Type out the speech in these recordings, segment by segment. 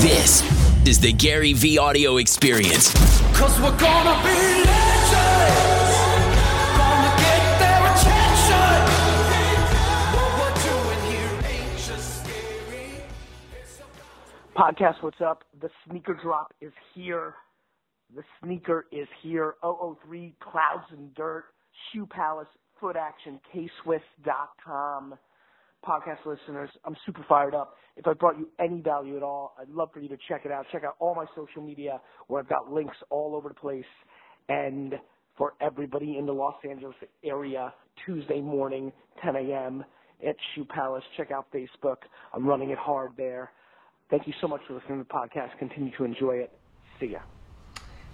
This is the Gary Vee audio experience. Cause we're gonna be legends. Gonna get their attention. What we're doing here ain't just scary. Podcast, what's up? The sneaker drop is here. The sneaker is here. 003 Clouds and Dirt, Shoe Palace, Foot Action, K-Swiss.com. Podcast listeners, I'm super fired up. If I brought you any value at all, I'd love for you to check it out. Check out all my social media where I've got links all over the place. And for everybody in the Los Angeles area, Tuesday morning, 10 a.m. at Shoe Palace. Check out Facebook. I'm running it hard there. Thank you so much for listening to the podcast. Continue to enjoy it. See ya.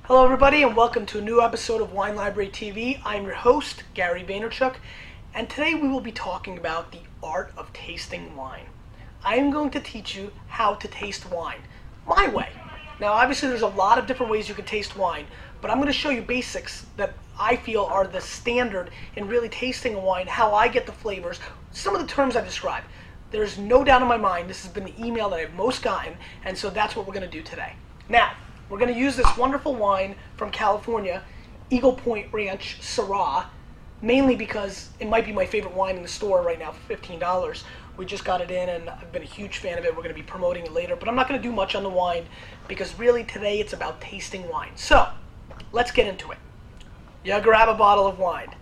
Hello, everybody, and welcome to a new episode of Wine Library TV. I'm your host, Gary Vaynerchuk, and today we will be talking about the art of tasting wine. I am going to teach you how to taste wine my way. Now, obviously, there's a lot of different ways you can taste wine, but I'm going to show you basics that I feel are the standard in really tasting a wine, how I get the flavors, some of the terms I describe. There's no doubt in my mind this has been the email that I've most gotten, and so that's what we're going to do today. Now, we're going to use this wonderful wine from California, Eagle Point Ranch Syrah, mainly because it might be my favorite wine in the store right now for $15. We just got it in and I've been a huge fan of it. We're going to be promoting it later, but I'm not going to do much on the wine because really today it's about tasting wine. So, let's get into it. You grab a bottle of wine.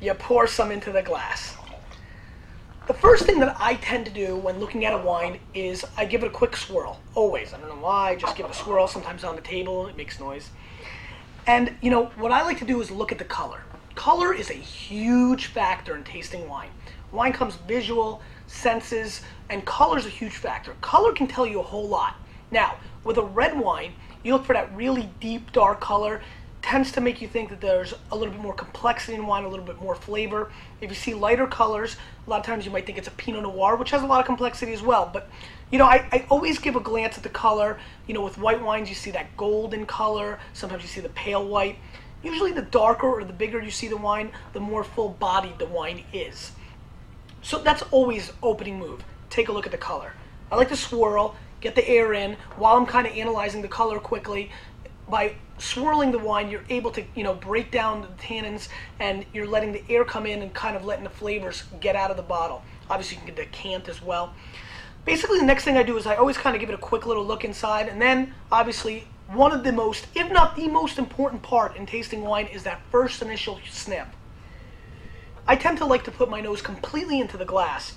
You pour some into the glass. The first thing that I tend to do when looking at a wine is I give it a quick swirl. Always. I don't know why. Just give it a swirl. Sometimes on the table, it makes noise. And, you know, what I like to do is look at the color. Color is a huge factor in tasting wine. Wine comes visual, senses, and color is a huge factor. Color can tell you a whole lot. Now, with a red wine, you look for that really deep, dark color. Tends to make you think that there's a little bit more complexity in wine, a little bit more flavor. If you see lighter colors, a lot of times you might think it's a Pinot Noir, which has a lot of complexity as well. But you know, I, I always give a glance at the color. You know, with white wines, you see that golden color. Sometimes you see the pale white. Usually, the darker or the bigger you see the wine, the more full-bodied the wine is. So that's always opening move. Take a look at the color. I like to swirl, get the air in while I'm kind of analyzing the color quickly. By swirling the wine, you're able to, you know, break down the tannins and you're letting the air come in and kind of letting the flavors get out of the bottle. Obviously, you can decant as well. Basically, the next thing I do is I always kind of give it a quick little look inside, and then obviously one of the most, if not the most important part in tasting wine is that first initial sniff. I tend to like to put my nose completely into the glass,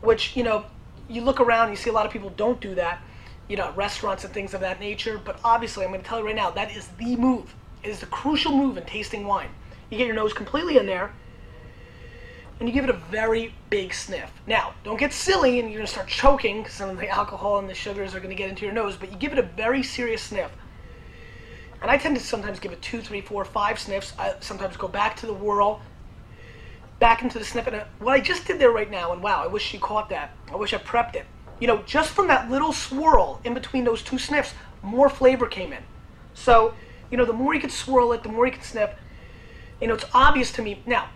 which, you know, you look around, you see a lot of people don't do that, you know, restaurants and things of that nature, but obviously, I'm going to tell you right now, that is the move. It is the crucial move in tasting wine. You get your nose completely in there, and you give it a very big sniff. Now, don't get silly and you're to start choking because some of the alcohol and the sugars are to get into your nose, but you give it a very serious sniff. And I tend to sometimes give it two, three, four, five sniffs. I sometimes go back to the whirl, back into the sniff. And uh, what I just did there right now, and wow, I wish she caught that. I wish I prepped it. You know, just from that little swirl in between those two sniffs, more flavor came in. So, you know, the more you can swirl it, the more you can sniff. You know, it's obvious to me. Now,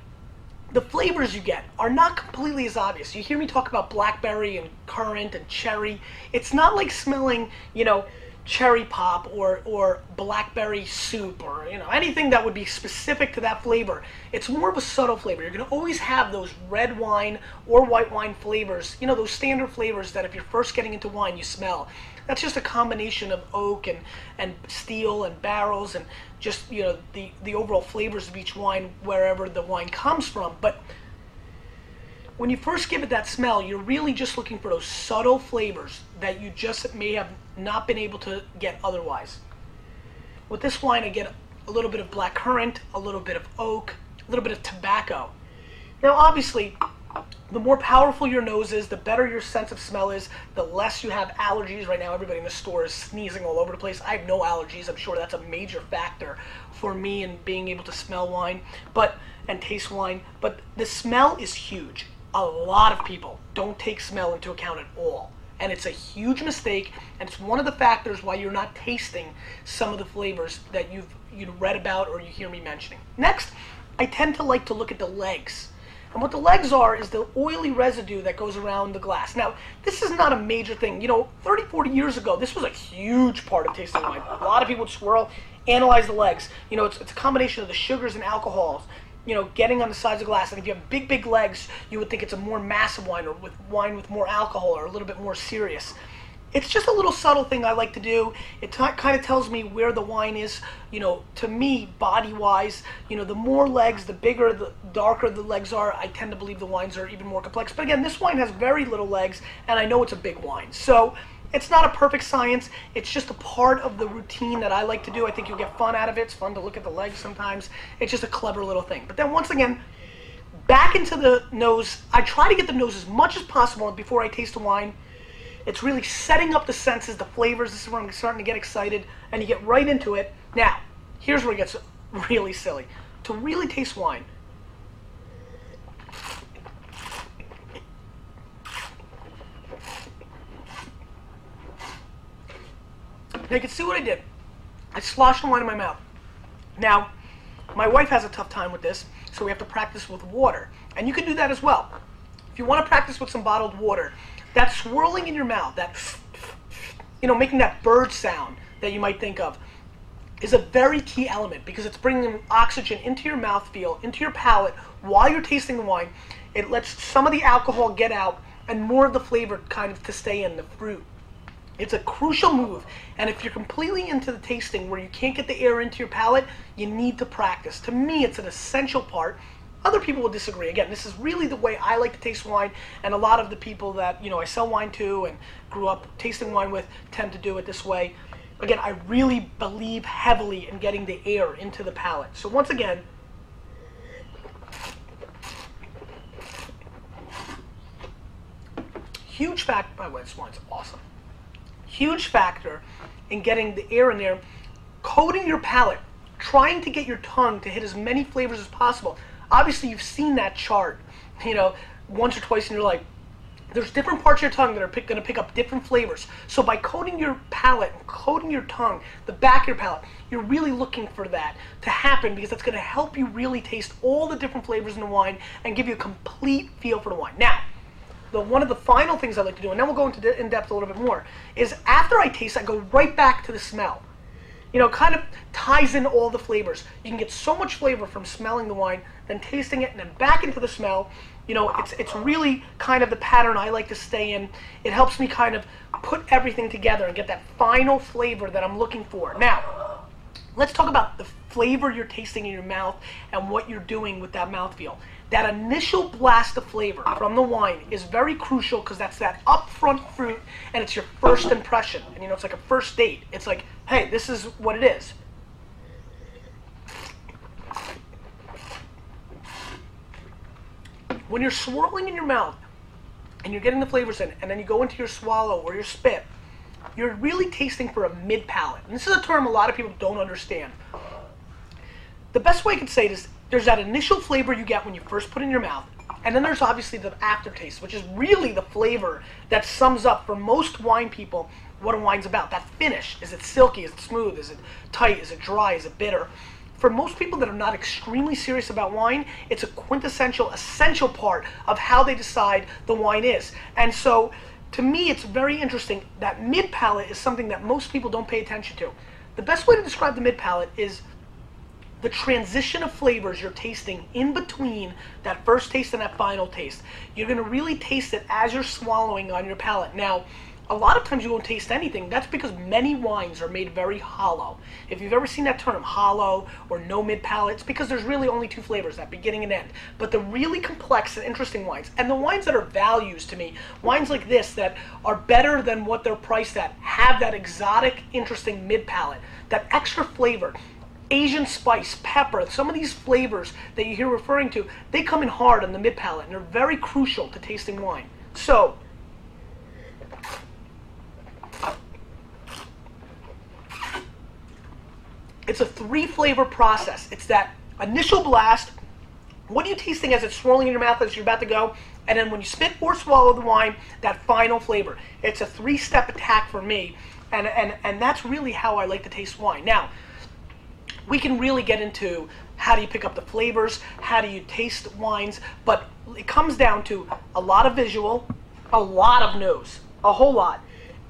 the flavors you get are not completely as obvious. You hear me talk about blackberry and currant and cherry. It's not like smelling, you know, cherry pop or or blackberry soup or you know anything that would be specific to that flavor. It's more of a subtle flavor. You're going to always have those red wine or white wine flavors. You know, those standard flavors that if you're first getting into wine you smell. That's just a combination of oak and, and steel and barrels and just you know the, the overall flavors of each wine wherever the wine comes from. But when you first give it that smell, you're really just looking for those subtle flavors that you just may have not been able to get otherwise. With this wine, I get a little bit of black currant, a little bit of oak, a little bit of tobacco. Now, obviously, the more powerful your nose is, the better your sense of smell is, the less you have allergies. Right now, everybody in the store is sneezing all over the place. I have no allergies. I'm sure that's a major factor for me in being able to smell wine, but and taste wine. But the smell is huge. A lot of people don't take smell into account at all. And it's a huge mistake, and it's one of the factors why you're not tasting some of the flavors that you've you read about or you hear me mentioning. Next, I tend to like to look at the legs. And what the legs are is the oily residue that goes around the glass. Now, this is not a major thing. You know, 30, 40 years ago, this was a huge part of tasting wine. A lot of people would swirl, analyze the legs. You know, it's, it's a combination of the sugars and alcohols, you know, getting on the sides of glass. And if you have big, big legs, you would think it's a more massive wine or with wine with more alcohol or a little bit more serious it's just a little subtle thing I like to do. It kind of tells me where the wine is, you know, to me, body wise. You know, the more legs, the bigger, the darker the legs are, I tend to believe the wines are even more complex. But again, this wine has very little legs, and I know it's a big wine. So it's not a perfect science. It's just a part of the routine that I like to do. I think you'll get fun out of it. It's fun to look at the legs sometimes. It's just a clever little thing. But then once again, back into the nose. I try to get the nose as much as possible before I taste the wine it's really setting up the senses, the flavors. This is where I'm starting to get excited, and you get right into it. Now, here's where it gets really silly. To really taste wine, Now you can see what I did. I sloshed the wine in my mouth. Now, my wife has a tough time with this, so we have to practice with water. And you can do that as well. If you want to practice with some bottled water, that swirling in your mouth, that, you know, making that bird sound that you might think of, is a very key element because it's bringing oxygen into your mouthfeel, into your palate while you're tasting the wine. It lets some of the alcohol get out and more of the flavor kind of to stay in the fruit. It's a crucial move, and if you're completely into the tasting where you can't get the air into your palate, you need to practice. To me, it's an essential part. Other people will disagree. Again, this is really the way I like to taste wine, and a lot of the people that you know I sell wine to and grew up tasting wine with tend to do it this way. Again, I really believe heavily in getting the air into the palate. So once again, huge fact. By the way, this wine's awesome. Huge factor in getting the air in there, coating your palate, trying to get your tongue to hit as many flavors as possible. Obviously, you've seen that chart, you know, once or twice, and you're like, there's different parts of your tongue that are pick, going to pick up different flavors. So by coating your palate, coating your tongue, the back of your palate, you're really looking for that to happen because that's going to help you really taste all the different flavors in the wine and give you a complete feel for the wine. Now, the one of the final things I like to do, and then we'll go into in depth a little bit more, is after I taste, I go right back to the smell. You know, kind of ties in all the flavors. You can get so much flavor from smelling the wine, then tasting it, and then back into the smell. You know, it's it's really kind of the pattern I like to stay in. It helps me kind of put everything together and get that final flavor that I'm looking for. Now, let's talk about the flavor you're tasting in your mouth and what you're doing with that mouthfeel. That initial blast of flavor from the wine is very crucial because that's that upfront fruit and it's your first impression. And you know, it's like a first date. It's like, hey, this is what it is. When you're swirling in your mouth and you're getting the flavors in, and then you go into your swallow or your spit, you're really tasting for a mid palate. And this is a term a lot of people don't understand. The best way I could say it is there's that initial flavor you get when you first put in your mouth, and then there's obviously the aftertaste, which is really the flavor that sums up for most wine people what a wine's about. That finish. Is it silky? Is it smooth? Is it tight? Is it dry? Is it bitter? For most people that are not extremely serious about wine, it's a quintessential, essential part of how they decide the wine is. And so, to me, it's very interesting that mid palate is something that most people don't pay attention to. The best way to describe the mid palate is the transition of flavors you're tasting in between that first taste and that final taste. You're going to really taste it as you're swallowing on your palate. Now, a lot of times you won't taste anything. That's because many wines are made very hollow. If you've ever seen that term, hollow or no mid palate, it's because there's really only two flavors, that beginning and end. But the really complex and interesting wines, and the wines that are values to me, wines like this that are better than what they're priced at, have that exotic, interesting mid palate, that extra flavor. Asian spice, pepper, some of these flavors that you hear referring to, they come in hard on the mid palate and they're very crucial to tasting wine. So, it's a three flavor process. It's that initial blast. What are you tasting as it's swirling in your mouth as you're about to go? And then when you spit or swallow the wine, that final flavor. It's a three step attack for me. And, and, and that's really how I like to taste wine. Now, we can really get into how do you pick up the flavors, how do you taste wines, but it comes down to a lot of visual, a lot of nose, a whole lot.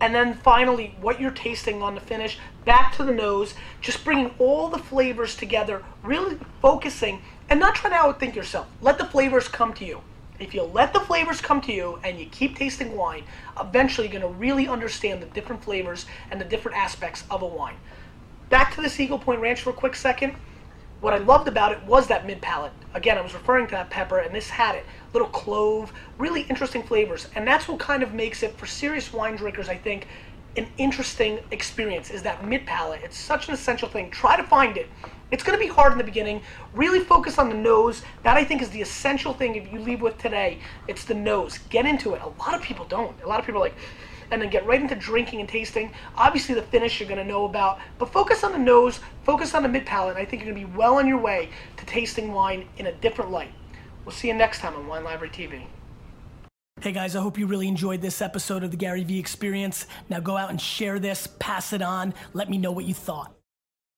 And then finally, what you're tasting on the finish, back to the nose, just bringing all the flavors together, really focusing and not trying to outthink yourself. Let the flavors come to you. If you let the flavors come to you and you keep tasting wine, eventually you're going to really understand the different flavors and the different aspects of a wine. Back to this Eagle Point Ranch for a quick second. What I loved about it was that mid palate. Again, I was referring to that pepper, and this had it. Little clove, really interesting flavors. And that's what kind of makes it, for serious wine drinkers, I think, an interesting experience is that mid palate. It's such an essential thing. Try to find it. It's going to be hard in the beginning. Really focus on the nose. That I think is the essential thing if you leave with today. It's the nose. Get into it. A lot of people don't. A lot of people are like, and then get right into drinking and tasting. Obviously, the finish you're going to know about, but focus on the nose, focus on the mid palate. I think you're going to be well on your way to tasting wine in a different light. We'll see you next time on Wine Library TV. Hey guys, I hope you really enjoyed this episode of the Gary Vee Experience. Now go out and share this, pass it on, let me know what you thought.